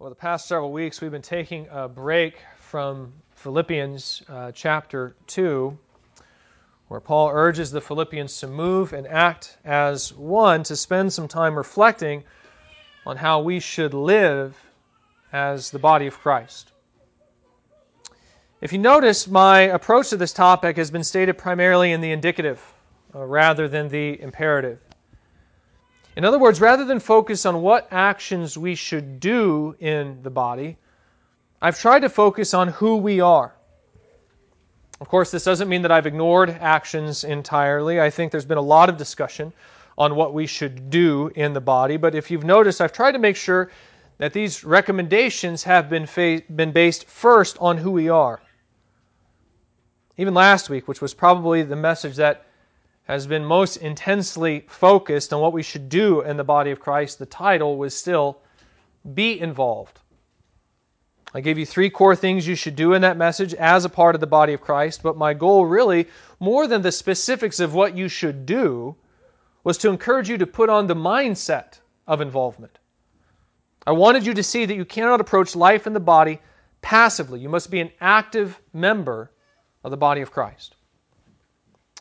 Over the past several weeks, we've been taking a break from Philippians uh, chapter 2, where Paul urges the Philippians to move and act as one, to spend some time reflecting on how we should live as the body of Christ. If you notice, my approach to this topic has been stated primarily in the indicative uh, rather than the imperative. In other words, rather than focus on what actions we should do in the body, I've tried to focus on who we are. Of course, this doesn't mean that I've ignored actions entirely. I think there's been a lot of discussion on what we should do in the body, but if you've noticed, I've tried to make sure that these recommendations have been, fa- been based first on who we are. Even last week, which was probably the message that has been most intensely focused on what we should do in the body of Christ, the title was still Be Involved. I gave you three core things you should do in that message as a part of the body of Christ, but my goal really, more than the specifics of what you should do, was to encourage you to put on the mindset of involvement. I wanted you to see that you cannot approach life in the body passively. You must be an active member of the body of Christ.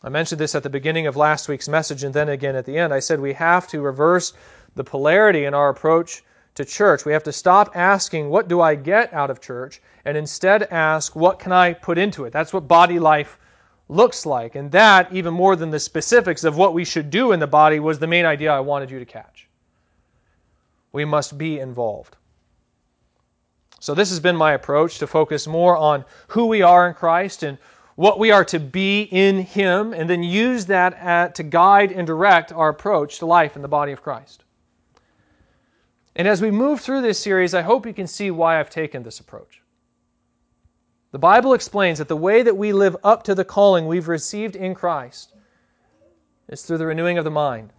I mentioned this at the beginning of last week's message and then again at the end. I said we have to reverse the polarity in our approach to church. We have to stop asking, What do I get out of church? and instead ask, What can I put into it? That's what body life looks like. And that, even more than the specifics of what we should do in the body, was the main idea I wanted you to catch. We must be involved. So, this has been my approach to focus more on who we are in Christ and what we are to be in Him, and then use that at, to guide and direct our approach to life in the body of Christ. And as we move through this series, I hope you can see why I've taken this approach. The Bible explains that the way that we live up to the calling we've received in Christ is through the renewing of the mind.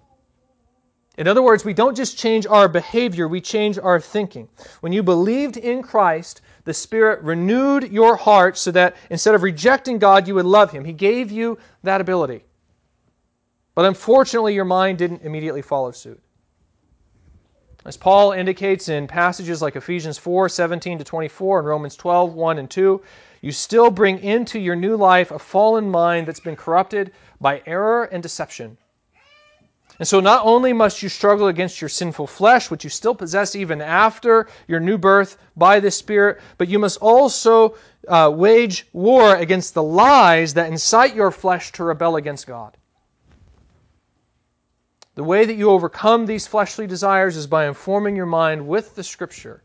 In other words, we don't just change our behavior, we change our thinking. When you believed in Christ, the Spirit renewed your heart so that instead of rejecting God, you would love Him. He gave you that ability. But unfortunately, your mind didn't immediately follow suit. As Paul indicates in passages like Ephesians 4 17 to 24 and Romans 12 1 and 2, you still bring into your new life a fallen mind that's been corrupted by error and deception. And so not only must you struggle against your sinful flesh, which you still possess even after your new birth by the Spirit, but you must also uh, wage war against the lies that incite your flesh to rebel against God. The way that you overcome these fleshly desires is by informing your mind with the Scripture,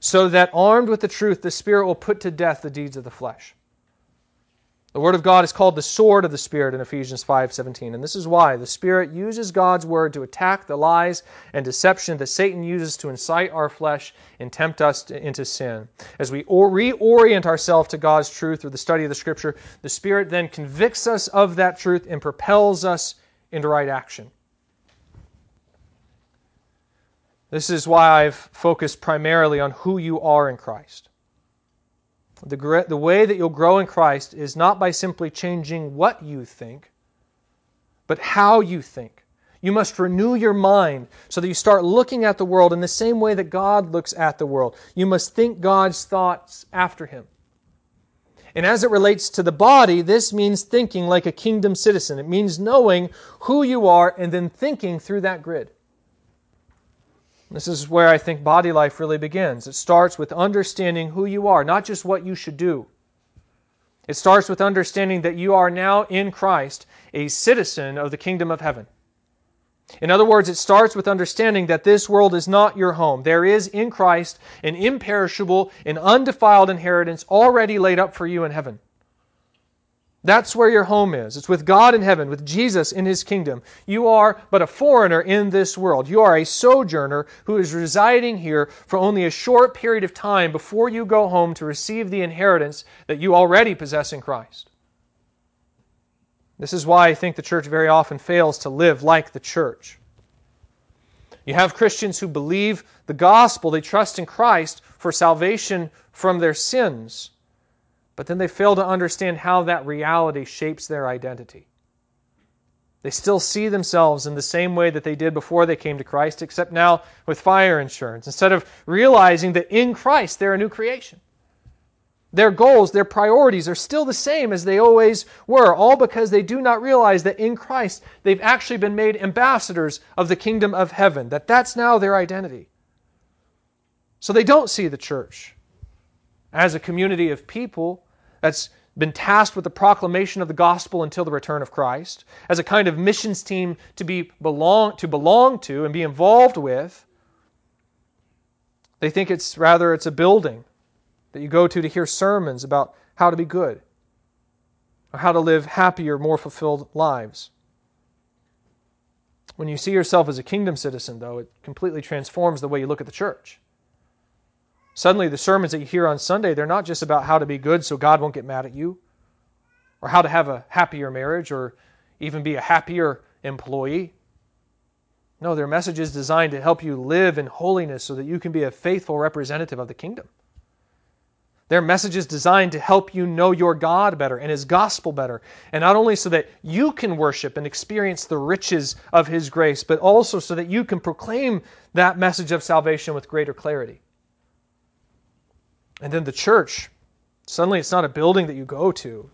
so that armed with the truth, the Spirit will put to death the deeds of the flesh. The Word of God is called the sword of the Spirit in Ephesians 5:17, and this is why the Spirit uses God's Word to attack the lies and deception that Satan uses to incite our flesh and tempt us into sin. As we reorient ourselves to God's truth through the study of the Scripture, the Spirit then convicts us of that truth and propels us into right action. This is why I've focused primarily on who you are in Christ. The, the way that you'll grow in Christ is not by simply changing what you think, but how you think. You must renew your mind so that you start looking at the world in the same way that God looks at the world. You must think God's thoughts after Him. And as it relates to the body, this means thinking like a kingdom citizen. It means knowing who you are and then thinking through that grid. This is where I think body life really begins. It starts with understanding who you are, not just what you should do. It starts with understanding that you are now in Christ a citizen of the kingdom of heaven. In other words, it starts with understanding that this world is not your home. There is in Christ an imperishable and undefiled inheritance already laid up for you in heaven. That's where your home is. It's with God in heaven, with Jesus in his kingdom. You are but a foreigner in this world. You are a sojourner who is residing here for only a short period of time before you go home to receive the inheritance that you already possess in Christ. This is why I think the church very often fails to live like the church. You have Christians who believe the gospel, they trust in Christ for salvation from their sins but then they fail to understand how that reality shapes their identity. They still see themselves in the same way that they did before they came to Christ, except now with fire insurance, instead of realizing that in Christ they're a new creation. Their goals, their priorities are still the same as they always were, all because they do not realize that in Christ they've actually been made ambassadors of the kingdom of heaven, that that's now their identity. So they don't see the church as a community of people that's been tasked with the proclamation of the gospel until the return of Christ, as a kind of missions team to be belong to belong to and be involved with. They think it's rather it's a building that you go to to hear sermons about how to be good, or how to live happier, more fulfilled lives. When you see yourself as a kingdom citizen, though, it completely transforms the way you look at the church. Suddenly, the sermons that you hear on Sunday, they're not just about how to be good so God won't get mad at you, or how to have a happier marriage, or even be a happier employee. No, their message is designed to help you live in holiness so that you can be a faithful representative of the kingdom. Their message is designed to help you know your God better and His gospel better. And not only so that you can worship and experience the riches of His grace, but also so that you can proclaim that message of salvation with greater clarity. And then the church, suddenly it's not a building that you go to,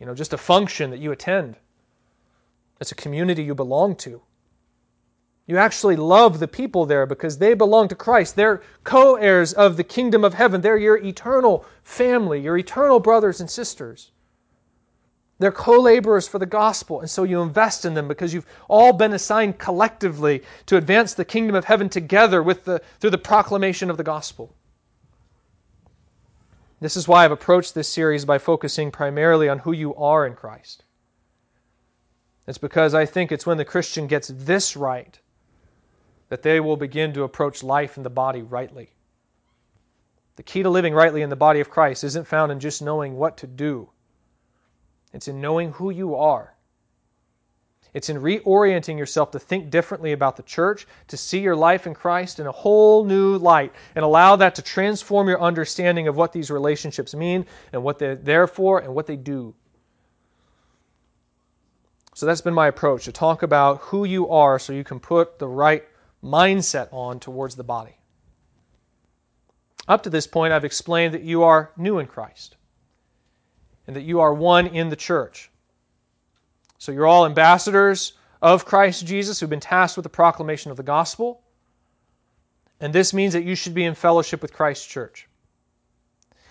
you know, just a function that you attend. It's a community you belong to. You actually love the people there because they belong to Christ. They're co heirs of the kingdom of heaven. They're your eternal family, your eternal brothers and sisters. They're co laborers for the gospel, and so you invest in them because you've all been assigned collectively to advance the kingdom of heaven together with the, through the proclamation of the gospel. This is why I've approached this series by focusing primarily on who you are in Christ. It's because I think it's when the Christian gets this right that they will begin to approach life in the body rightly. The key to living rightly in the body of Christ isn't found in just knowing what to do, it's in knowing who you are. It's in reorienting yourself to think differently about the church, to see your life in Christ in a whole new light, and allow that to transform your understanding of what these relationships mean and what they're there for and what they do. So that's been my approach to talk about who you are so you can put the right mindset on towards the body. Up to this point, I've explained that you are new in Christ and that you are one in the church. So you're all ambassadors of Christ Jesus who've been tasked with the proclamation of the gospel. And this means that you should be in fellowship with Christ's church.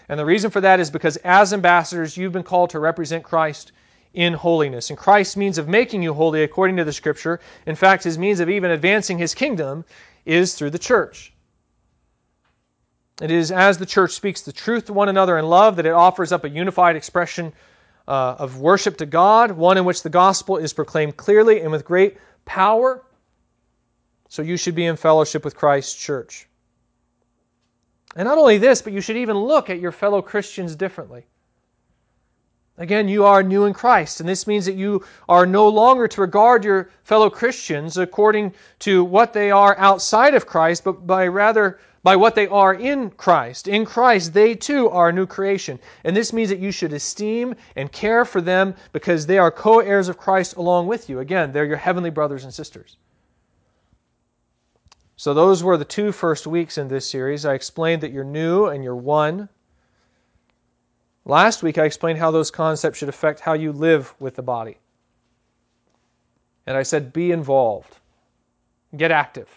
And the reason for that is because as ambassadors, you've been called to represent Christ in holiness. And Christ's means of making you holy, according to the Scripture, in fact, his means of even advancing his kingdom, is through the church. It is as the church speaks the truth to one another in love that it offers up a unified expression uh, of worship to God, one in which the gospel is proclaimed clearly and with great power. So you should be in fellowship with Christ's church. And not only this, but you should even look at your fellow Christians differently. Again, you are new in Christ, and this means that you are no longer to regard your fellow Christians according to what they are outside of Christ, but by rather by what they are in Christ. In Christ, they too are a new creation. And this means that you should esteem and care for them because they are co heirs of Christ along with you. Again, they're your heavenly brothers and sisters. So, those were the two first weeks in this series. I explained that you're new and you're one. Last week, I explained how those concepts should affect how you live with the body. And I said, be involved, get active.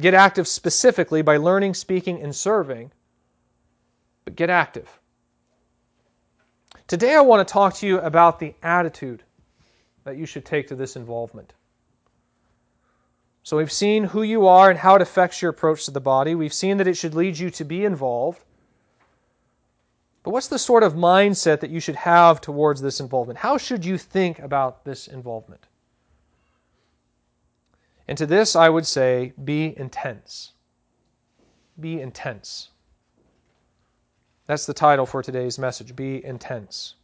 Get active specifically by learning, speaking, and serving, but get active. Today, I want to talk to you about the attitude that you should take to this involvement. So, we've seen who you are and how it affects your approach to the body. We've seen that it should lead you to be involved. But what's the sort of mindset that you should have towards this involvement? How should you think about this involvement? And to this, I would say be intense. Be intense. That's the title for today's message Be intense.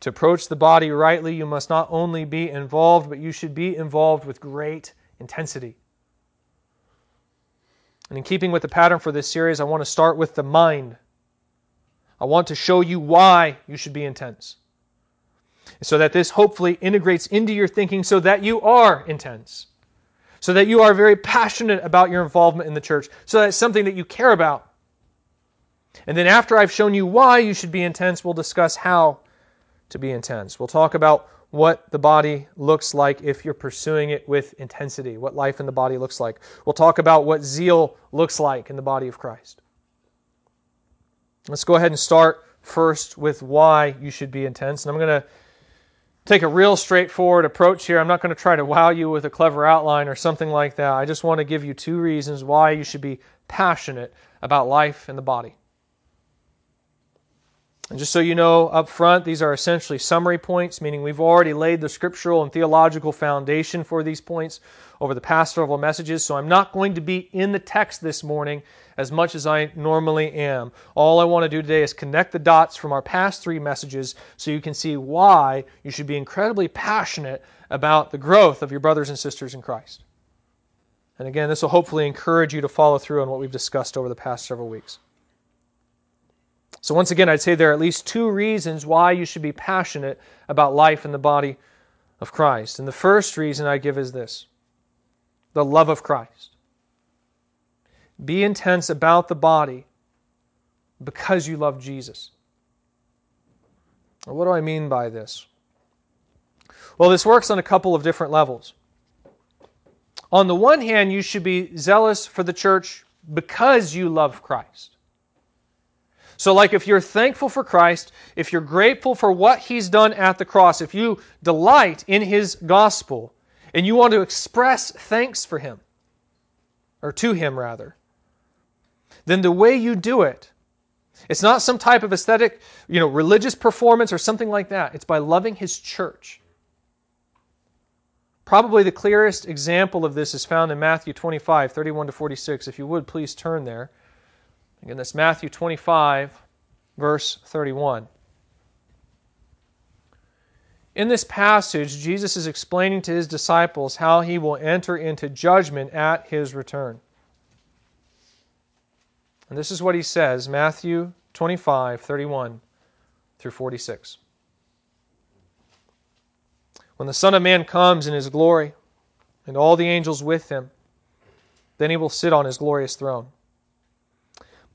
To approach the body rightly, you must not only be involved, but you should be involved with great intensity. And in keeping with the pattern for this series, I want to start with the mind I want to show you why you should be intense. So that this hopefully integrates into your thinking so that you are intense. So that you are very passionate about your involvement in the church. So that it's something that you care about. And then after I've shown you why you should be intense, we'll discuss how to be intense. We'll talk about what the body looks like if you're pursuing it with intensity, what life in the body looks like. We'll talk about what zeal looks like in the body of Christ. Let's go ahead and start first with why you should be intense. And I'm going to take a real straightforward approach here. I'm not going to try to wow you with a clever outline or something like that. I just want to give you two reasons why you should be passionate about life and the body. And just so you know up front, these are essentially summary points, meaning we've already laid the scriptural and theological foundation for these points over the past several messages. So I'm not going to be in the text this morning as much as I normally am. All I want to do today is connect the dots from our past three messages so you can see why you should be incredibly passionate about the growth of your brothers and sisters in Christ. And again, this will hopefully encourage you to follow through on what we've discussed over the past several weeks. So, once again, I'd say there are at least two reasons why you should be passionate about life in the body of Christ. And the first reason I give is this the love of Christ. Be intense about the body because you love Jesus. What do I mean by this? Well, this works on a couple of different levels. On the one hand, you should be zealous for the church because you love Christ. So, like if you're thankful for Christ, if you're grateful for what He's done at the cross, if you delight in His gospel, and you want to express thanks for Him, or to Him rather, then the way you do it, it's not some type of aesthetic, you know, religious performance or something like that. It's by loving His church. Probably the clearest example of this is found in Matthew 25, 31 to 46. If you would, please turn there. Again, that's Matthew 25, verse 31. In this passage, Jesus is explaining to his disciples how he will enter into judgment at his return. And this is what he says Matthew 25, 31 through 46. When the Son of Man comes in his glory, and all the angels with him, then he will sit on his glorious throne.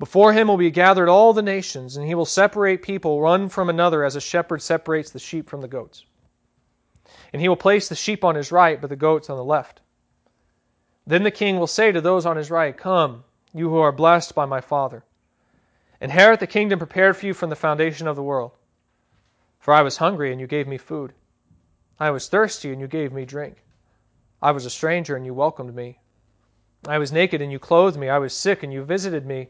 Before him will be gathered all the nations, and he will separate people one from another as a shepherd separates the sheep from the goats. And he will place the sheep on his right, but the goats on the left. Then the king will say to those on his right, Come, you who are blessed by my Father, inherit the kingdom prepared for you from the foundation of the world. For I was hungry, and you gave me food. I was thirsty, and you gave me drink. I was a stranger, and you welcomed me. I was naked, and you clothed me. I was sick, and you visited me.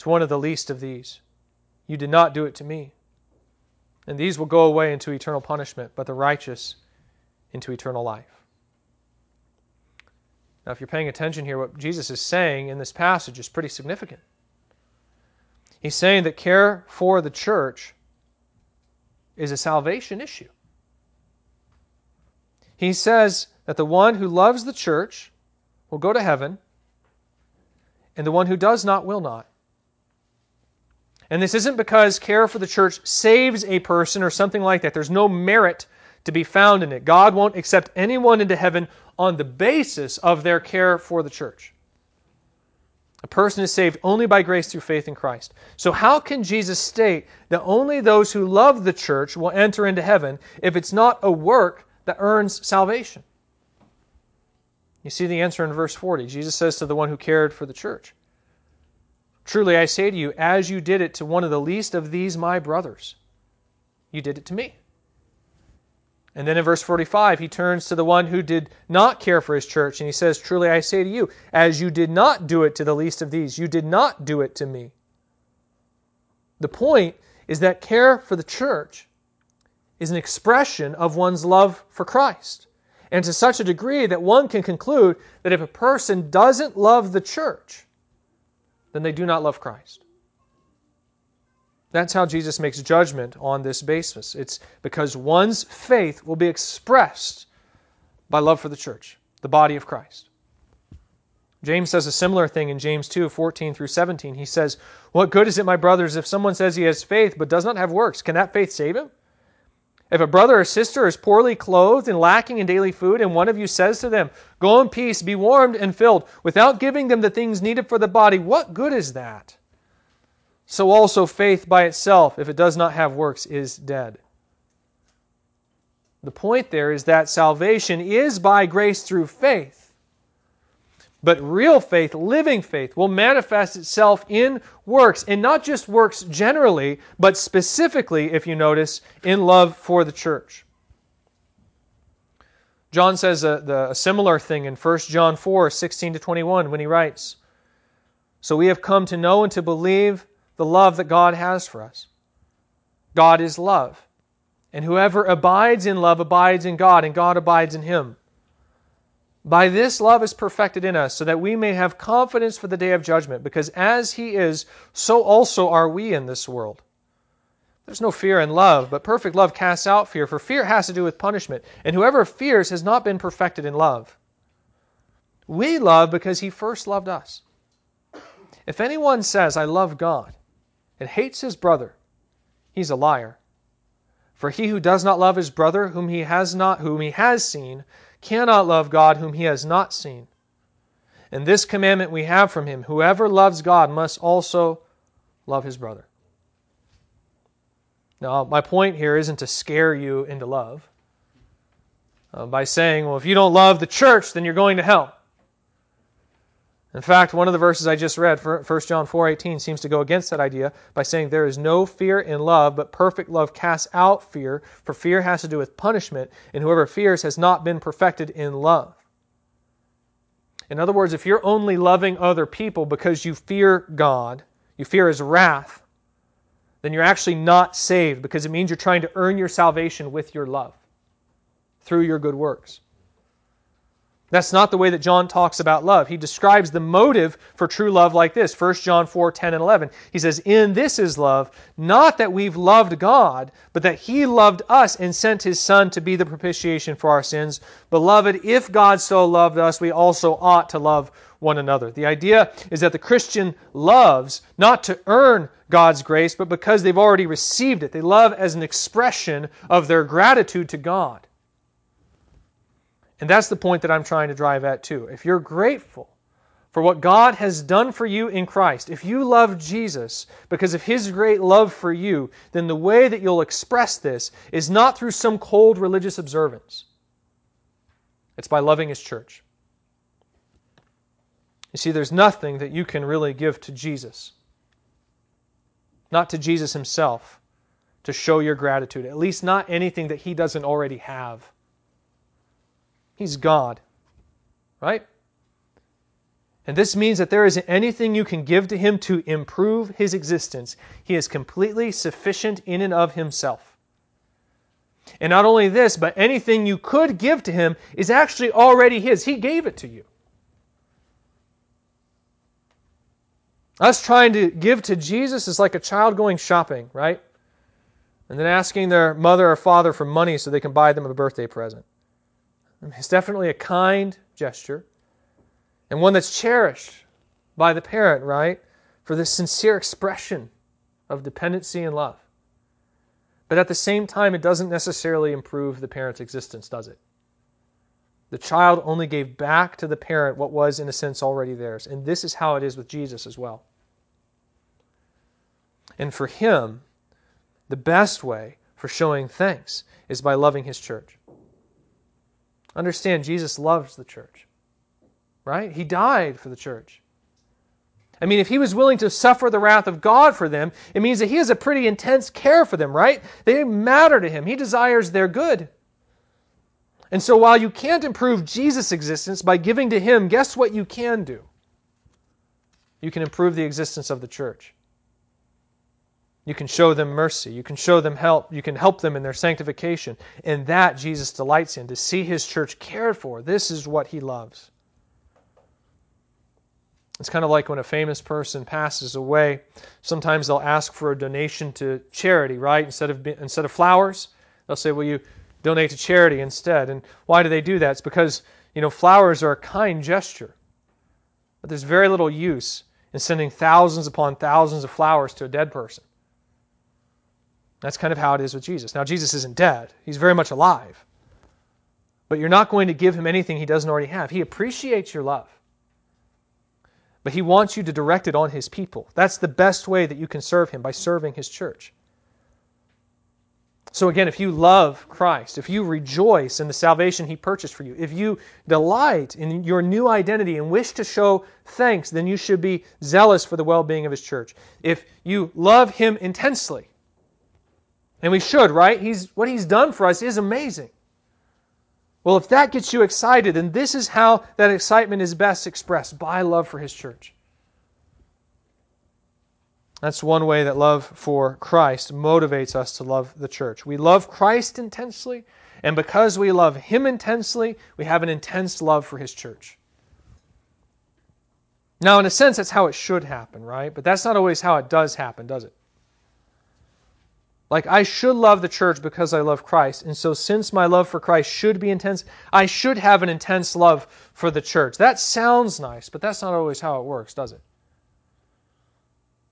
to one of the least of these. You did not do it to me. And these will go away into eternal punishment, but the righteous into eternal life. Now, if you're paying attention here, what Jesus is saying in this passage is pretty significant. He's saying that care for the church is a salvation issue. He says that the one who loves the church will go to heaven, and the one who does not will not. And this isn't because care for the church saves a person or something like that. There's no merit to be found in it. God won't accept anyone into heaven on the basis of their care for the church. A person is saved only by grace through faith in Christ. So, how can Jesus state that only those who love the church will enter into heaven if it's not a work that earns salvation? You see the answer in verse 40. Jesus says to the one who cared for the church Truly I say to you, as you did it to one of the least of these my brothers, you did it to me. And then in verse 45, he turns to the one who did not care for his church, and he says, Truly I say to you, as you did not do it to the least of these, you did not do it to me. The point is that care for the church is an expression of one's love for Christ. And to such a degree that one can conclude that if a person doesn't love the church, then they do not love Christ. That's how Jesus makes judgment on this basis. It's because one's faith will be expressed by love for the church, the body of Christ. James says a similar thing in James 2 14 through 17. He says, What good is it, my brothers, if someone says he has faith but does not have works? Can that faith save him? If a brother or sister is poorly clothed and lacking in daily food, and one of you says to them, Go in peace, be warmed and filled, without giving them the things needed for the body, what good is that? so also faith by itself, if it does not have works, is dead. The point there is that salvation is by grace through faith. But real faith, living faith, will manifest itself in works, and not just works generally, but specifically, if you notice, in love for the church. John says a, the, a similar thing in 1 John 4 16 to 21 when he writes, So we have come to know and to believe the love that God has for us. God is love. And whoever abides in love abides in God, and God abides in him. By this love is perfected in us, so that we may have confidence for the day of judgment, because as he is, so also are we in this world. There's no fear in love, but perfect love casts out fear, for fear has to do with punishment, and whoever fears has not been perfected in love. We love because he first loved us. If anyone says, I love God, and hates his brother, he's a liar. For he who does not love his brother whom he has not whom he has seen cannot love God whom he has not seen. And this commandment we have from him whoever loves God must also love his brother. Now, my point here isn't to scare you into love uh, by saying, well, if you don't love the church, then you're going to hell. In fact, one of the verses I just read, 1 John 4:18, seems to go against that idea by saying there is no fear in love, but perfect love casts out fear, for fear has to do with punishment, and whoever fears has not been perfected in love. In other words, if you're only loving other people because you fear God, you fear his wrath, then you're actually not saved because it means you're trying to earn your salvation with your love through your good works. That's not the way that John talks about love. He describes the motive for true love like this 1 John 4 10 and 11. He says, In this is love, not that we've loved God, but that He loved us and sent His Son to be the propitiation for our sins. Beloved, if God so loved us, we also ought to love one another. The idea is that the Christian loves not to earn God's grace, but because they've already received it. They love as an expression of their gratitude to God. And that's the point that I'm trying to drive at too. If you're grateful for what God has done for you in Christ, if you love Jesus because of his great love for you, then the way that you'll express this is not through some cold religious observance. It's by loving his church. You see, there's nothing that you can really give to Jesus, not to Jesus himself, to show your gratitude, at least not anything that he doesn't already have. He's God. Right? And this means that there isn't anything you can give to him to improve his existence. He is completely sufficient in and of himself. And not only this, but anything you could give to him is actually already his. He gave it to you. Us trying to give to Jesus is like a child going shopping, right? And then asking their mother or father for money so they can buy them a birthday present. It's definitely a kind gesture and one that's cherished by the parent, right? For this sincere expression of dependency and love. But at the same time, it doesn't necessarily improve the parent's existence, does it? The child only gave back to the parent what was, in a sense, already theirs. And this is how it is with Jesus as well. And for him, the best way for showing thanks is by loving his church. Understand, Jesus loves the church, right? He died for the church. I mean, if he was willing to suffer the wrath of God for them, it means that he has a pretty intense care for them, right? They matter to him. He desires their good. And so while you can't improve Jesus' existence by giving to him, guess what you can do? You can improve the existence of the church. You can show them mercy. You can show them help. You can help them in their sanctification. And that Jesus delights in, to see his church cared for. This is what he loves. It's kind of like when a famous person passes away, sometimes they'll ask for a donation to charity, right? Instead of, instead of flowers, they'll say, Will you donate to charity instead? And why do they do that? It's because, you know, flowers are a kind gesture. But there's very little use in sending thousands upon thousands of flowers to a dead person. That's kind of how it is with Jesus. Now, Jesus isn't dead, he's very much alive. But you're not going to give him anything he doesn't already have. He appreciates your love. But he wants you to direct it on his people. That's the best way that you can serve him by serving his church. So, again, if you love Christ, if you rejoice in the salvation He purchased for you, if you delight in your new identity and wish to show thanks, then you should be zealous for the well being of His church. If you love Him intensely, and we should, right? He's, what he's done for us is amazing. Well, if that gets you excited, then this is how that excitement is best expressed by love for his church. That's one way that love for Christ motivates us to love the church. We love Christ intensely, and because we love him intensely, we have an intense love for his church. Now, in a sense, that's how it should happen, right? But that's not always how it does happen, does it? Like, I should love the church because I love Christ. And so, since my love for Christ should be intense, I should have an intense love for the church. That sounds nice, but that's not always how it works, does it?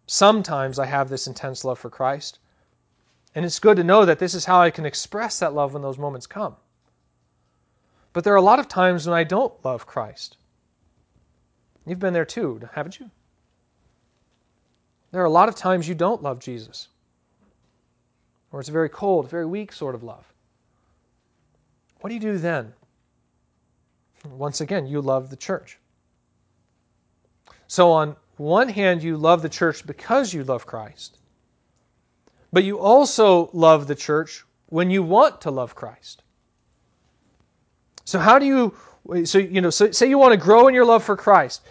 Sometimes I have this intense love for Christ. And it's good to know that this is how I can express that love when those moments come. But there are a lot of times when I don't love Christ. You've been there too, haven't you? There are a lot of times you don't love Jesus or it's a very cold, very weak sort of love. What do you do then? Once again, you love the church. So, on one hand, you love the church because you love Christ, but you also love the church when you want to love Christ. So, how do you, so, you know, so, say you want to grow in your love for Christ.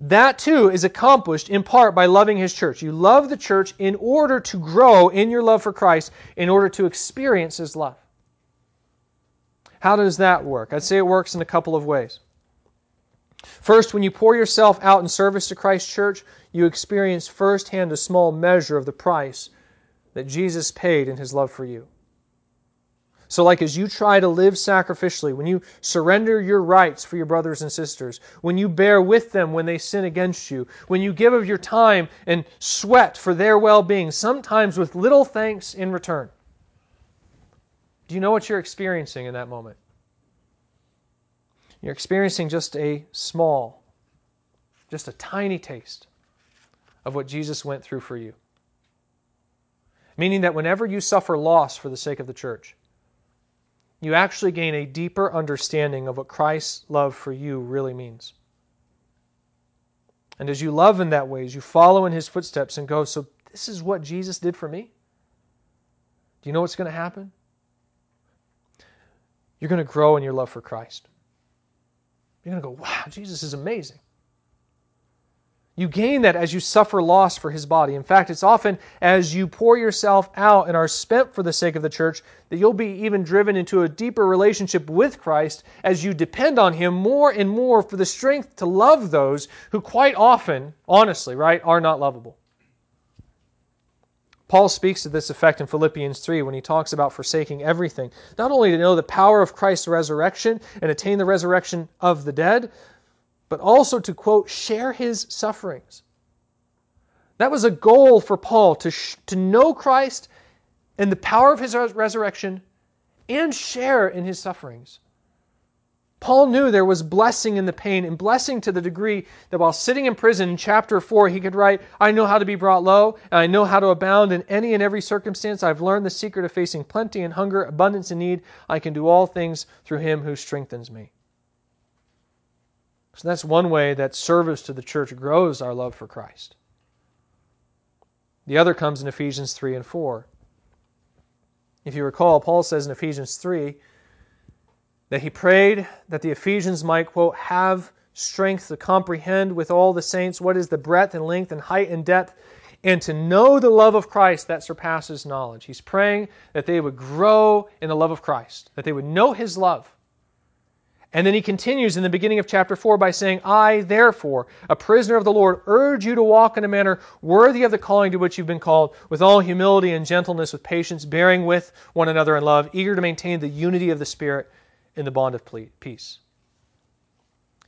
That too is accomplished in part by loving His church. You love the church in order to grow in your love for Christ, in order to experience His love. How does that work? I'd say it works in a couple of ways. First, when you pour yourself out in service to Christ's church, you experience firsthand a small measure of the price that Jesus paid in His love for you. So, like as you try to live sacrificially, when you surrender your rights for your brothers and sisters, when you bear with them when they sin against you, when you give of your time and sweat for their well being, sometimes with little thanks in return, do you know what you're experiencing in that moment? You're experiencing just a small, just a tiny taste of what Jesus went through for you. Meaning that whenever you suffer loss for the sake of the church, you actually gain a deeper understanding of what Christ's love for you really means. And as you love in that way, as you follow in his footsteps and go, so this is what Jesus did for me? Do you know what's going to happen? You're going to grow in your love for Christ. You're going to go, wow, Jesus is amazing. You gain that as you suffer loss for his body. In fact, it's often as you pour yourself out and are spent for the sake of the church that you'll be even driven into a deeper relationship with Christ as you depend on him more and more for the strength to love those who quite often, honestly, right, are not lovable. Paul speaks to this effect in Philippians 3 when he talks about forsaking everything, not only to know the power of Christ's resurrection and attain the resurrection of the dead, but also to, quote, share his sufferings. That was a goal for Paul to, sh- to know Christ and the power of his res- resurrection and share in his sufferings. Paul knew there was blessing in the pain, and blessing to the degree that while sitting in prison in chapter 4, he could write, I know how to be brought low, and I know how to abound in any and every circumstance. I've learned the secret of facing plenty and hunger, abundance and need. I can do all things through him who strengthens me. So that's one way that service to the church grows our love for Christ. The other comes in Ephesians 3 and 4. If you recall, Paul says in Ephesians 3 that he prayed that the Ephesians might, quote, have strength to comprehend with all the saints what is the breadth and length and height and depth, and to know the love of Christ that surpasses knowledge. He's praying that they would grow in the love of Christ, that they would know his love. And then he continues in the beginning of chapter 4 by saying, I, therefore, a prisoner of the Lord, urge you to walk in a manner worthy of the calling to which you've been called, with all humility and gentleness, with patience, bearing with one another in love, eager to maintain the unity of the Spirit in the bond of peace.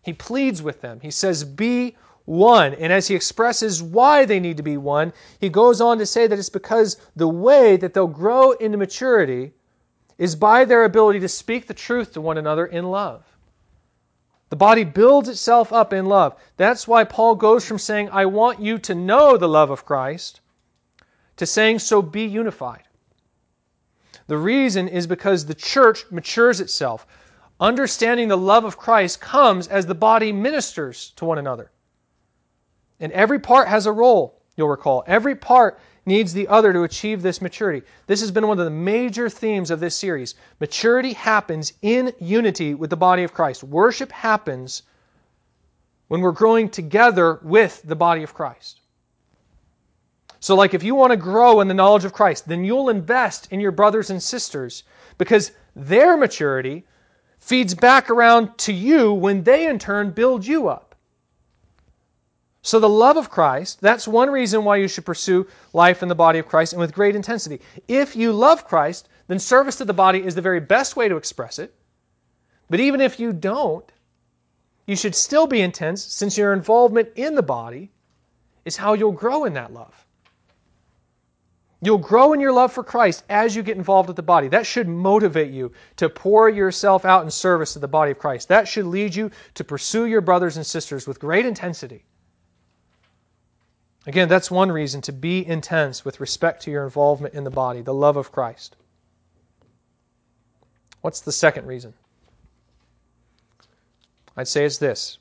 He pleads with them. He says, Be one. And as he expresses why they need to be one, he goes on to say that it's because the way that they'll grow into maturity is by their ability to speak the truth to one another in love. The body builds itself up in love. That's why Paul goes from saying, I want you to know the love of Christ, to saying, So be unified. The reason is because the church matures itself. Understanding the love of Christ comes as the body ministers to one another. And every part has a role, you'll recall. Every part needs the other to achieve this maturity. This has been one of the major themes of this series. Maturity happens in unity with the body of Christ. Worship happens when we're growing together with the body of Christ. So, like if you want to grow in the knowledge of Christ, then you'll invest in your brothers and sisters because their maturity feeds back around to you when they in turn build you up. So, the love of Christ, that's one reason why you should pursue life in the body of Christ and with great intensity. If you love Christ, then service to the body is the very best way to express it. But even if you don't, you should still be intense since your involvement in the body is how you'll grow in that love. You'll grow in your love for Christ as you get involved with the body. That should motivate you to pour yourself out in service to the body of Christ. That should lead you to pursue your brothers and sisters with great intensity. Again, that's one reason to be intense with respect to your involvement in the body, the love of Christ. What's the second reason? I'd say it's this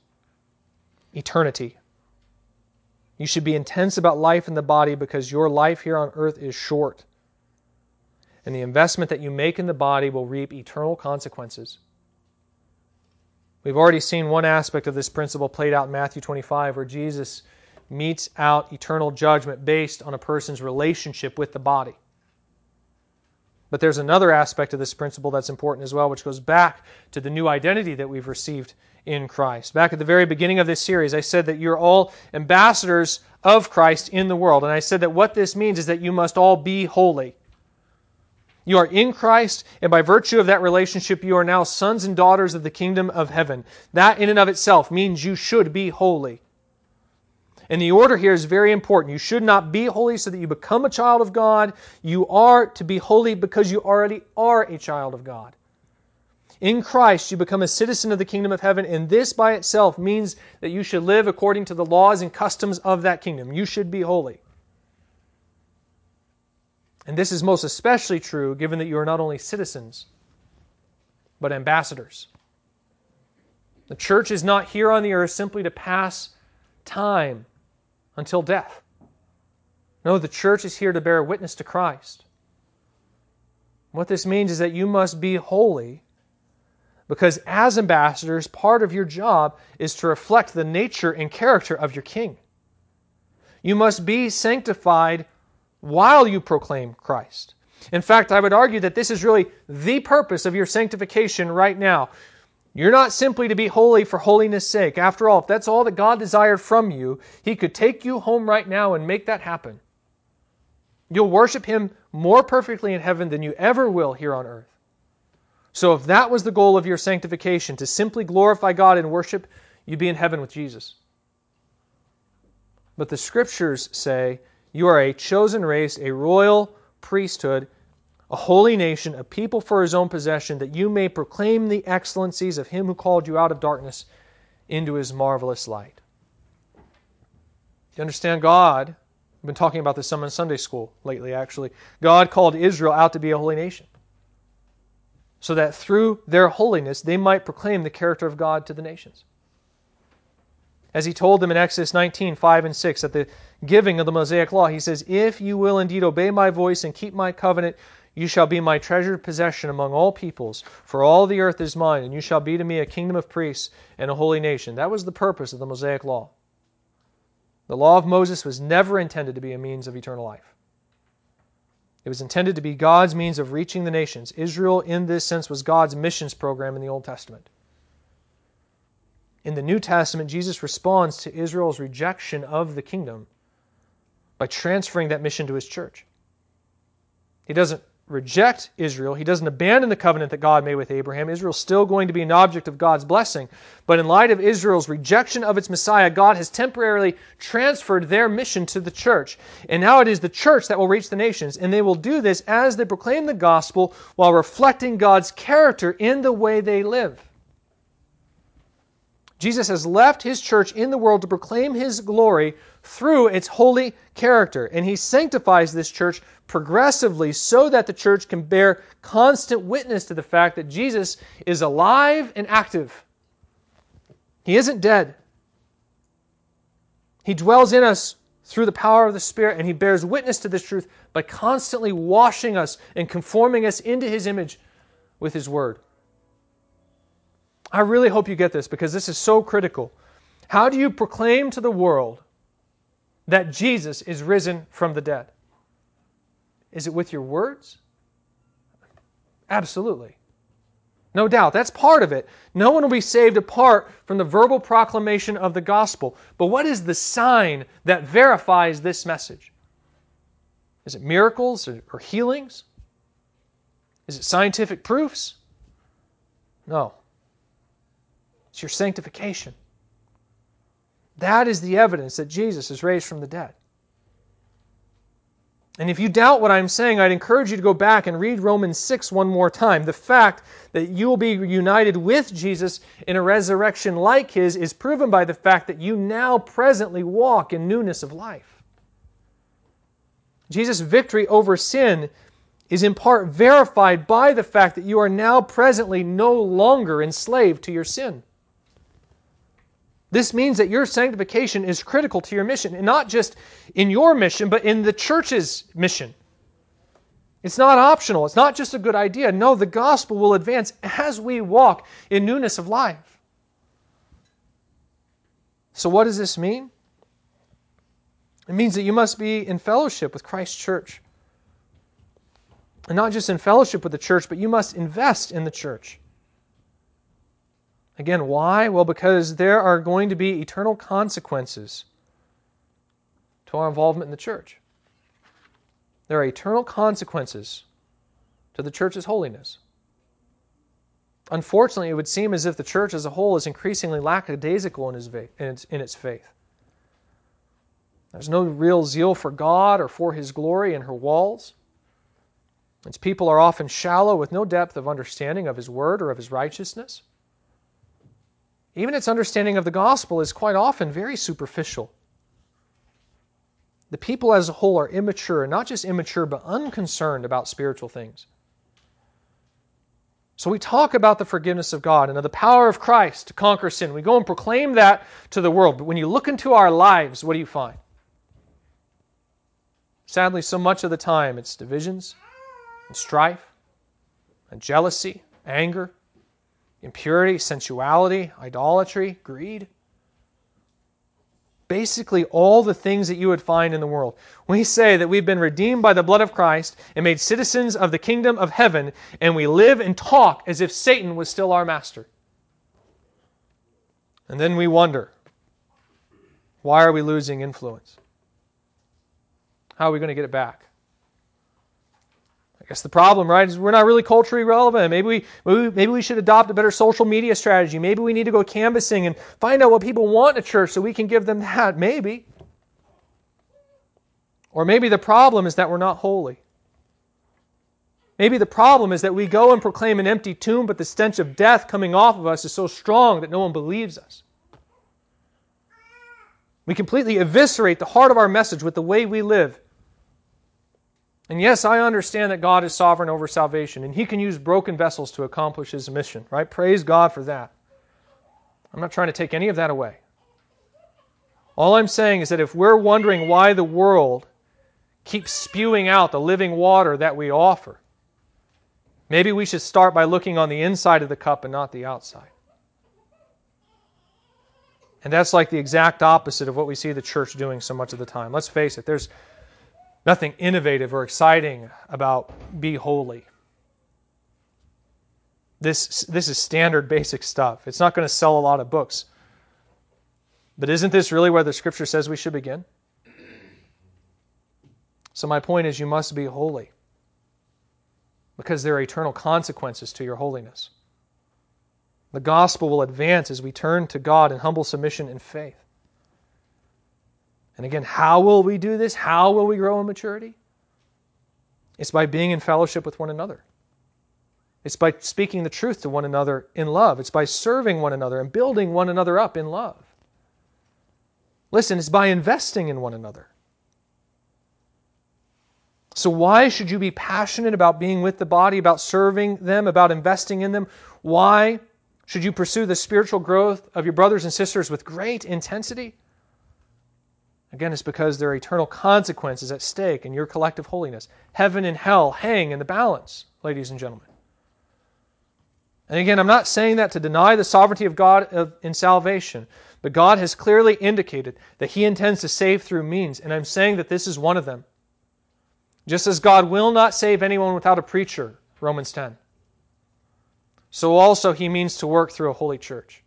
eternity. You should be intense about life in the body because your life here on earth is short. And the investment that you make in the body will reap eternal consequences. We've already seen one aspect of this principle played out in Matthew 25, where Jesus metes out eternal judgment based on a person's relationship with the body. But there's another aspect of this principle that's important as well, which goes back to the new identity that we've received in Christ. Back at the very beginning of this series, I said that you're all ambassadors of Christ in the world. And I said that what this means is that you must all be holy. You are in Christ, and by virtue of that relationship, you are now sons and daughters of the kingdom of heaven. That, in and of itself, means you should be holy. And the order here is very important. You should not be holy so that you become a child of God. You are to be holy because you already are a child of God. In Christ, you become a citizen of the kingdom of heaven, and this by itself means that you should live according to the laws and customs of that kingdom. You should be holy. And this is most especially true given that you are not only citizens, but ambassadors. The church is not here on the earth simply to pass time until death. No, the church is here to bear witness to Christ. What this means is that you must be holy because as ambassadors, part of your job is to reflect the nature and character of your king. You must be sanctified while you proclaim Christ. In fact, I would argue that this is really the purpose of your sanctification right now. You're not simply to be holy for holiness' sake. After all, if that's all that God desired from you, He could take you home right now and make that happen. You'll worship Him more perfectly in heaven than you ever will here on earth. So, if that was the goal of your sanctification, to simply glorify God and worship, you'd be in heaven with Jesus. But the scriptures say you are a chosen race, a royal priesthood, a holy nation, a people for his own possession, that you may proclaim the excellencies of him who called you out of darkness into his marvelous light. You understand God? I've been talking about this some in Sunday school lately, actually. God called Israel out to be a holy nation so that through their holiness they might proclaim the character of God to the nations. As he told them in Exodus 19, 5 and 6, at the giving of the Mosaic Law, he says, If you will indeed obey my voice and keep my covenant, you shall be my treasured possession among all peoples, for all the earth is mine, and you shall be to me a kingdom of priests and a holy nation. That was the purpose of the Mosaic Law. The law of Moses was never intended to be a means of eternal life. It was intended to be God's means of reaching the nations. Israel, in this sense, was God's missions program in the Old Testament. In the New Testament, Jesus responds to Israel's rejection of the kingdom by transferring that mission to his church. He doesn't reject Israel. He doesn't abandon the covenant that God made with Abraham. Israel's still going to be an object of God's blessing. But in light of Israel's rejection of its Messiah, God has temporarily transferred their mission to the church. And now it is the church that will reach the nations. And they will do this as they proclaim the gospel while reflecting God's character in the way they live. Jesus has left his church in the world to proclaim his glory through its holy character. And he sanctifies this church progressively so that the church can bear constant witness to the fact that Jesus is alive and active. He isn't dead. He dwells in us through the power of the Spirit, and he bears witness to this truth by constantly washing us and conforming us into his image with his word. I really hope you get this because this is so critical. How do you proclaim to the world that Jesus is risen from the dead? Is it with your words? Absolutely. No doubt. That's part of it. No one will be saved apart from the verbal proclamation of the gospel. But what is the sign that verifies this message? Is it miracles or healings? Is it scientific proofs? No. It's your sanctification. That is the evidence that Jesus is raised from the dead. And if you doubt what I'm saying, I'd encourage you to go back and read Romans 6 one more time. The fact that you will be united with Jesus in a resurrection like his is proven by the fact that you now presently walk in newness of life. Jesus' victory over sin is in part verified by the fact that you are now presently no longer enslaved to your sin. This means that your sanctification is critical to your mission, and not just in your mission, but in the church's mission. It's not optional. It's not just a good idea. No, the gospel will advance as we walk in newness of life. So, what does this mean? It means that you must be in fellowship with Christ's church. And not just in fellowship with the church, but you must invest in the church. Again, why? Well, because there are going to be eternal consequences to our involvement in the church. There are eternal consequences to the church's holiness. Unfortunately, it would seem as if the church as a whole is increasingly lackadaisical in, its faith. There's no real zeal for God or for His glory in her walls. Its people are often shallow with no depth of understanding of His word or of His righteousness. Even its understanding of the gospel is quite often very superficial. The people as a whole are immature, not just immature, but unconcerned about spiritual things. So we talk about the forgiveness of God and of the power of Christ to conquer sin. We go and proclaim that to the world. But when you look into our lives, what do you find? Sadly, so much of the time it's divisions and strife and jealousy, anger, impurity, sensuality, idolatry, greed. Basically, all the things that you would find in the world. We say that we've been redeemed by the blood of Christ and made citizens of the kingdom of heaven, and we live and talk as if Satan was still our master. And then we wonder why are we losing influence? How are we going to get it back? Guess the problem, right, is we're not really culturally relevant. Maybe we, maybe, maybe we should adopt a better social media strategy. Maybe we need to go canvassing and find out what people want in a church so we can give them that. Maybe. Or maybe the problem is that we're not holy. Maybe the problem is that we go and proclaim an empty tomb, but the stench of death coming off of us is so strong that no one believes us. We completely eviscerate the heart of our message with the way we live. And yes, I understand that God is sovereign over salvation, and He can use broken vessels to accomplish His mission, right? Praise God for that. I'm not trying to take any of that away. All I'm saying is that if we're wondering why the world keeps spewing out the living water that we offer, maybe we should start by looking on the inside of the cup and not the outside. And that's like the exact opposite of what we see the church doing so much of the time. Let's face it, there's nothing innovative or exciting about be holy. This, this is standard basic stuff. It's not going to sell a lot of books. But isn't this really where the scripture says we should begin? So, my point is, you must be holy because there are eternal consequences to your holiness. The gospel will advance as we turn to God in humble submission and faith. And again, how will we do this? How will we grow in maturity? It's by being in fellowship with one another. It's by speaking the truth to one another in love. It's by serving one another and building one another up in love. Listen, it's by investing in one another. So, why should you be passionate about being with the body, about serving them, about investing in them? Why should you pursue the spiritual growth of your brothers and sisters with great intensity? Again, it's because there are eternal consequences at stake in your collective holiness. Heaven and hell hang in the balance, ladies and gentlemen. And again, I'm not saying that to deny the sovereignty of God in salvation, but God has clearly indicated that He intends to save through means, and I'm saying that this is one of them. Just as God will not save anyone without a preacher, Romans 10 so also he means to work through a holy church.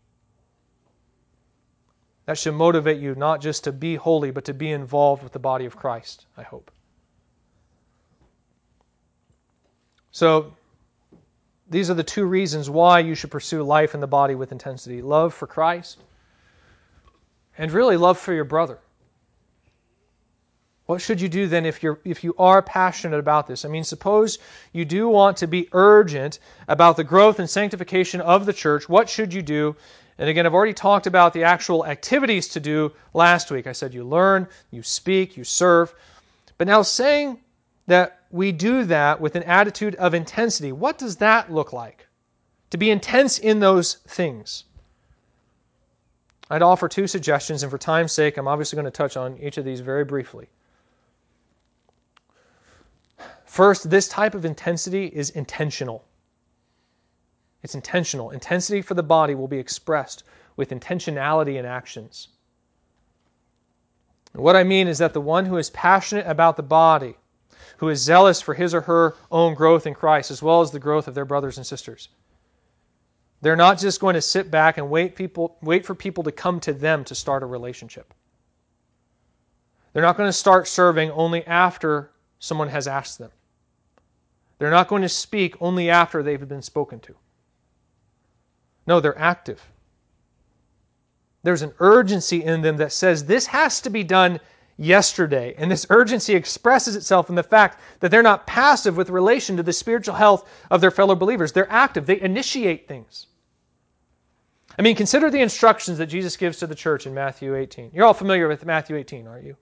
That should motivate you not just to be holy, but to be involved with the body of Christ, I hope. So, these are the two reasons why you should pursue life in the body with intensity love for Christ, and really love for your brother. What should you do then if you're if you are passionate about this? I mean, suppose you do want to be urgent about the growth and sanctification of the church. What should you do? And again, I've already talked about the actual activities to do last week. I said you learn, you speak, you serve. But now saying that we do that with an attitude of intensity, what does that look like? To be intense in those things. I'd offer two suggestions, and for time's sake, I'm obviously going to touch on each of these very briefly. First, this type of intensity is intentional. It's intentional. Intensity for the body will be expressed with intentionality in actions. what I mean is that the one who is passionate about the body, who is zealous for his or her own growth in Christ, as well as the growth of their brothers and sisters, they're not just going to sit back and wait, people, wait for people to come to them to start a relationship. They're not going to start serving only after someone has asked them. They're not going to speak only after they've been spoken to. No, they're active. There's an urgency in them that says this has to be done yesterday. And this urgency expresses itself in the fact that they're not passive with relation to the spiritual health of their fellow believers. They're active, they initiate things. I mean, consider the instructions that Jesus gives to the church in Matthew 18. You're all familiar with Matthew 18, aren't you?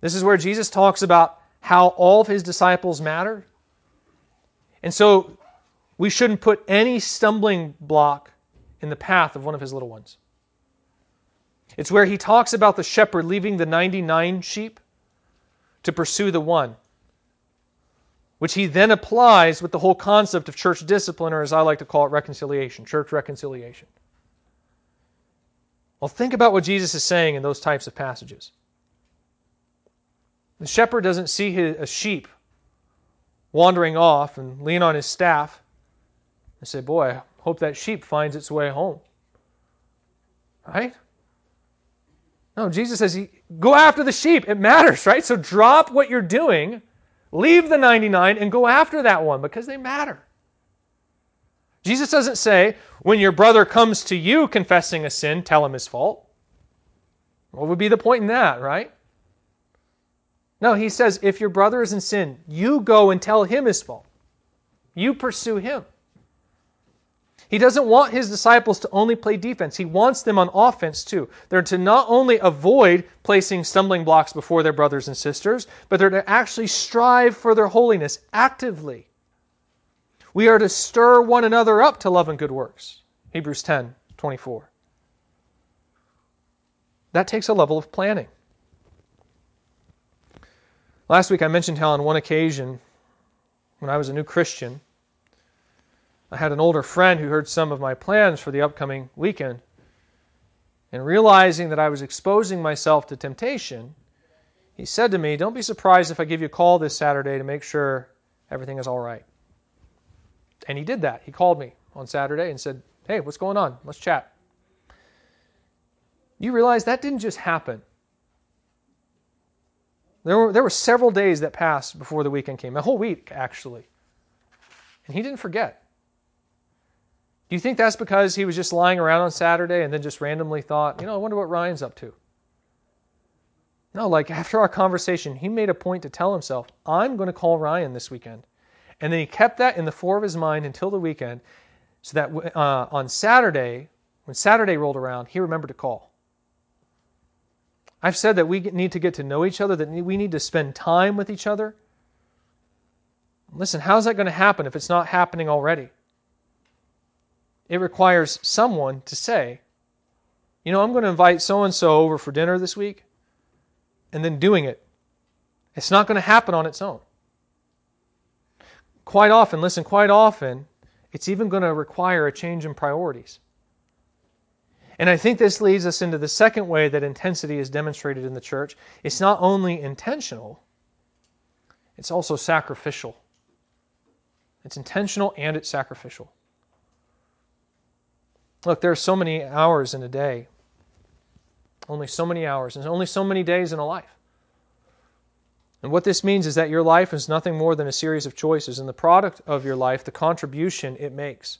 This is where Jesus talks about how all of his disciples matter. And so we shouldn't put any stumbling block in the path of one of his little ones. It's where he talks about the shepherd leaving the 99 sheep to pursue the one, which he then applies with the whole concept of church discipline, or as I like to call it, reconciliation, church reconciliation. Well, think about what Jesus is saying in those types of passages. The shepherd doesn't see a sheep wandering off and lean on his staff and say, Boy, I hope that sheep finds its way home. Right? No, Jesus says, Go after the sheep. It matters, right? So drop what you're doing, leave the 99, and go after that one because they matter. Jesus doesn't say, when your brother comes to you confessing a sin, tell him his fault. What would be the point in that, right? No, he says, if your brother is in sin, you go and tell him his fault. You pursue him. He doesn't want his disciples to only play defense. He wants them on offense too. They're to not only avoid placing stumbling blocks before their brothers and sisters, but they're to actually strive for their holiness actively. We are to stir one another up to love and good works. Hebrews 10 24. That takes a level of planning. Last week I mentioned how on one occasion, when I was a new Christian, I had an older friend who heard some of my plans for the upcoming weekend. And realizing that I was exposing myself to temptation, he said to me, Don't be surprised if I give you a call this Saturday to make sure everything is all right. And he did that. He called me on Saturday and said, Hey, what's going on? Let's chat. You realize that didn't just happen. There were, there were several days that passed before the weekend came, a whole week, actually. And he didn't forget. Do you think that's because he was just lying around on Saturday and then just randomly thought, you know, I wonder what Ryan's up to? No, like after our conversation, he made a point to tell himself, I'm going to call Ryan this weekend. And then he kept that in the fore of his mind until the weekend, so that uh, on Saturday, when Saturday rolled around, he remembered to call. I've said that we need to get to know each other, that we need to spend time with each other. Listen, how's that going to happen if it's not happening already? It requires someone to say, you know, I'm going to invite so and so over for dinner this week, and then doing it. It's not going to happen on its own. Quite often, listen, quite often, it's even going to require a change in priorities. And I think this leads us into the second way that intensity is demonstrated in the church. It's not only intentional, it's also sacrificial. It's intentional and it's sacrificial. Look, there are so many hours in a day, only so many hours, and only so many days in a life. And what this means is that your life is nothing more than a series of choices, and the product of your life, the contribution it makes,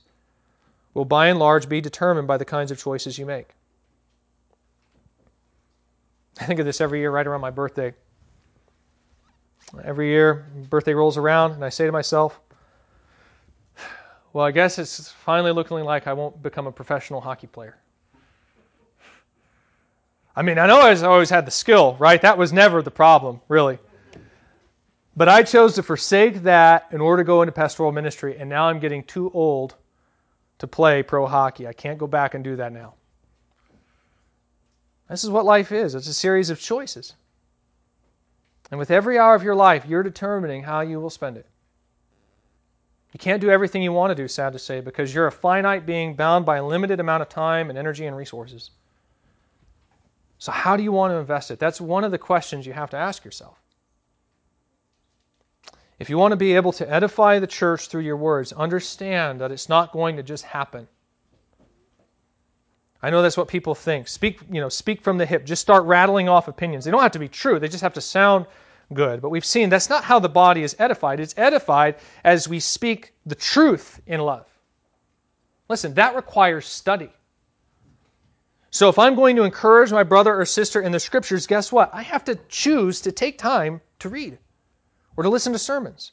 will by and large be determined by the kinds of choices you make. I think of this every year right around my birthday. Every year, birthday rolls around, and I say to myself, well, I guess it's finally looking like I won't become a professional hockey player. I mean, I know I always had the skill, right? That was never the problem, really. But I chose to forsake that in order to go into pastoral ministry, and now I'm getting too old to play pro hockey. I can't go back and do that now. This is what life is it's a series of choices. And with every hour of your life, you're determining how you will spend it. You can't do everything you want to do, sad to say, because you're a finite being bound by a limited amount of time and energy and resources. So, how do you want to invest it? That's one of the questions you have to ask yourself. If you want to be able to edify the church through your words, understand that it's not going to just happen. I know that's what people think. Speak, you know, speak from the hip. Just start rattling off opinions. They don't have to be true. They just have to sound good. But we've seen that's not how the body is edified. It's edified as we speak the truth in love. Listen, that requires study. So if I'm going to encourage my brother or sister in the scriptures, guess what? I have to choose to take time to read or to listen to sermons.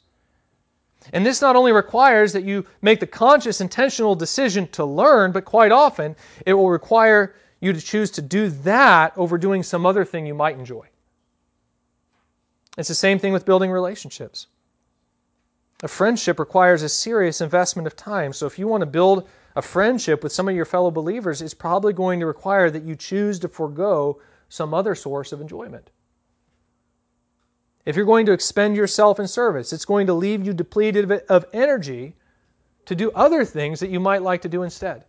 And this not only requires that you make the conscious, intentional decision to learn, but quite often it will require you to choose to do that over doing some other thing you might enjoy. It's the same thing with building relationships. A friendship requires a serious investment of time. So if you want to build a friendship with some of your fellow believers, it's probably going to require that you choose to forego some other source of enjoyment. If you're going to expend yourself in service, it's going to leave you depleted of energy to do other things that you might like to do instead.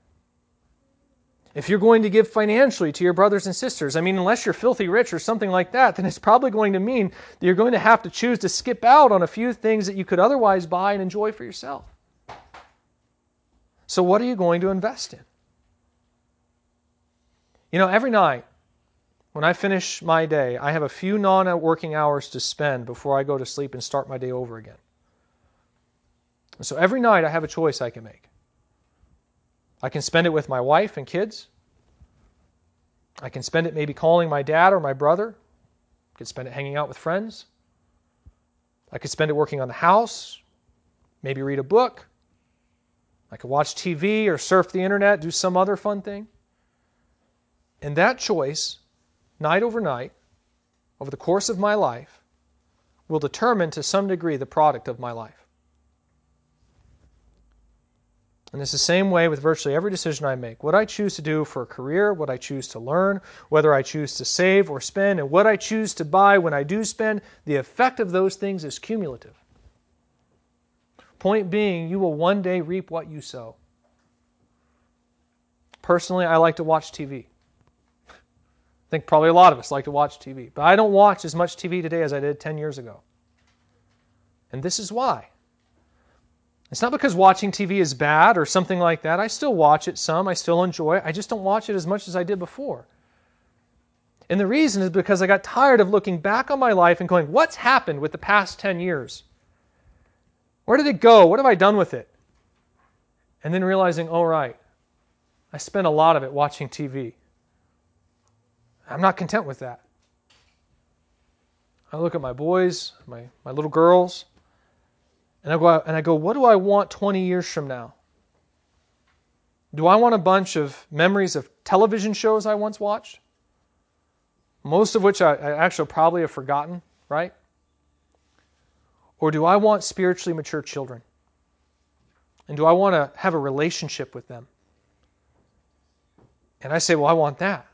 If you're going to give financially to your brothers and sisters, I mean, unless you're filthy rich or something like that, then it's probably going to mean that you're going to have to choose to skip out on a few things that you could otherwise buy and enjoy for yourself. So, what are you going to invest in? You know, every night when I finish my day, I have a few non working hours to spend before I go to sleep and start my day over again. And so every night I have a choice I can make. I can spend it with my wife and kids. I can spend it maybe calling my dad or my brother. I can spend it hanging out with friends. I could spend it working on the house, maybe read a book. I could watch TV or surf the internet, do some other fun thing. And that choice, night over night, over the course of my life, will determine to some degree the product of my life. And it's the same way with virtually every decision I make. What I choose to do for a career, what I choose to learn, whether I choose to save or spend, and what I choose to buy when I do spend, the effect of those things is cumulative. Point being, you will one day reap what you sow. Personally, I like to watch TV. I think probably a lot of us like to watch TV. But I don't watch as much TV today as I did 10 years ago. And this is why. It's not because watching TV is bad or something like that. I still watch it some, I still enjoy it. I just don't watch it as much as I did before. And the reason is because I got tired of looking back on my life and going, what's happened with the past 10 years? Where did it go? What have I done with it? And then realizing, oh, right, I spent a lot of it watching TV. I'm not content with that. I look at my boys, my, my little girls, and I go and I go, what do I want 20 years from now? Do I want a bunch of memories of television shows I once watched? Most of which I, I actually probably have forgotten, right? Or do I want spiritually mature children? And do I want to have a relationship with them? And I say, well, I want that.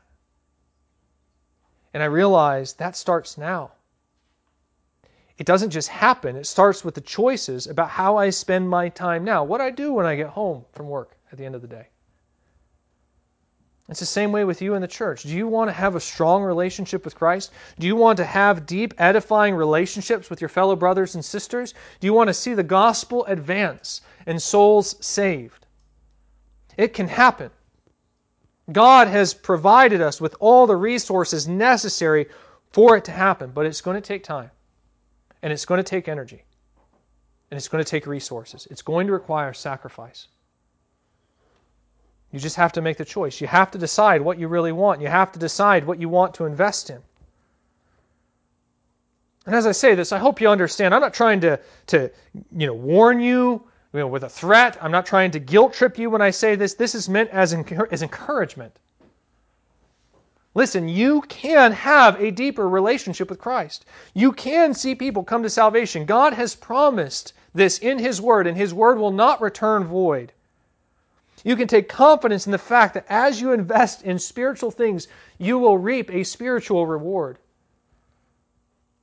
And I realize that starts now. It doesn't just happen, it starts with the choices about how I spend my time now, what I do when I get home from work at the end of the day. It's the same way with you in the church. Do you want to have a strong relationship with Christ? Do you want to have deep, edifying relationships with your fellow brothers and sisters? Do you want to see the gospel advance and souls saved? It can happen. God has provided us with all the resources necessary for it to happen, but it's going to take time. And it's going to take energy. And it's going to take resources. It's going to require sacrifice. You just have to make the choice. You have to decide what you really want. You have to decide what you want to invest in. And as I say this, I hope you understand. I'm not trying to, to you know, warn you, you know, with a threat. I'm not trying to guilt trip you when I say this. This is meant as, as encouragement. Listen, you can have a deeper relationship with Christ. You can see people come to salvation. God has promised this in His Word, and His Word will not return void. You can take confidence in the fact that as you invest in spiritual things, you will reap a spiritual reward.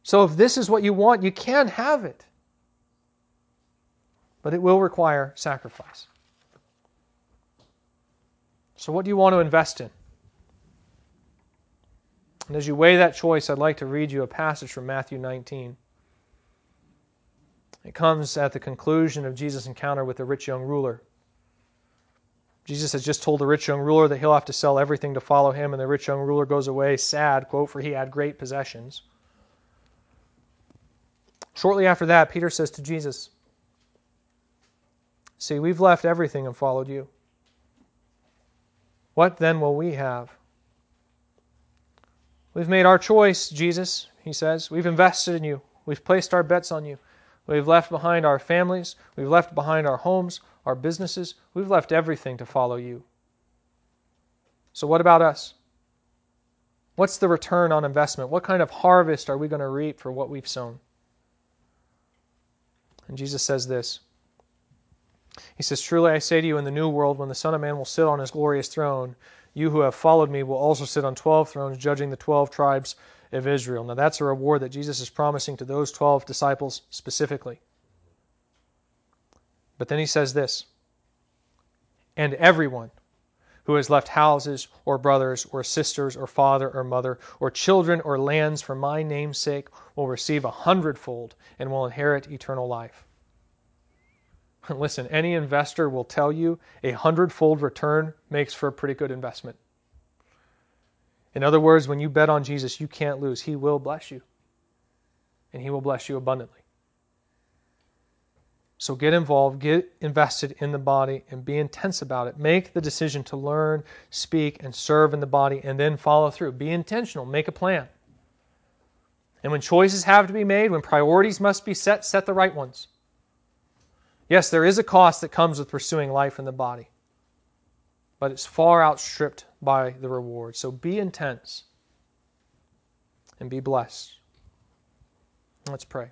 So if this is what you want, you can have it. But it will require sacrifice. So, what do you want to invest in? And as you weigh that choice, I'd like to read you a passage from Matthew 19. It comes at the conclusion of Jesus' encounter with the rich young ruler. Jesus has just told the rich young ruler that he'll have to sell everything to follow him, and the rich young ruler goes away sad, quote, for he had great possessions. Shortly after that, Peter says to Jesus, See, we've left everything and followed you. What then will we have? We've made our choice, Jesus, he says. We've invested in you. We've placed our bets on you. We've left behind our families. We've left behind our homes, our businesses. We've left everything to follow you. So, what about us? What's the return on investment? What kind of harvest are we going to reap for what we've sown? And Jesus says this He says, Truly I say to you, in the new world, when the Son of Man will sit on his glorious throne, you who have followed me will also sit on 12 thrones, judging the 12 tribes of Israel. Now, that's a reward that Jesus is promising to those 12 disciples specifically. But then he says this And everyone who has left houses, or brothers, or sisters, or father, or mother, or children, or lands for my name's sake will receive a hundredfold and will inherit eternal life. Listen, any investor will tell you a hundredfold return makes for a pretty good investment. In other words, when you bet on Jesus, you can't lose. He will bless you, and He will bless you abundantly. So get involved, get invested in the body, and be intense about it. Make the decision to learn, speak, and serve in the body, and then follow through. Be intentional, make a plan. And when choices have to be made, when priorities must be set, set the right ones. Yes, there is a cost that comes with pursuing life in the body, but it's far outstripped by the reward. So be intense and be blessed. Let's pray.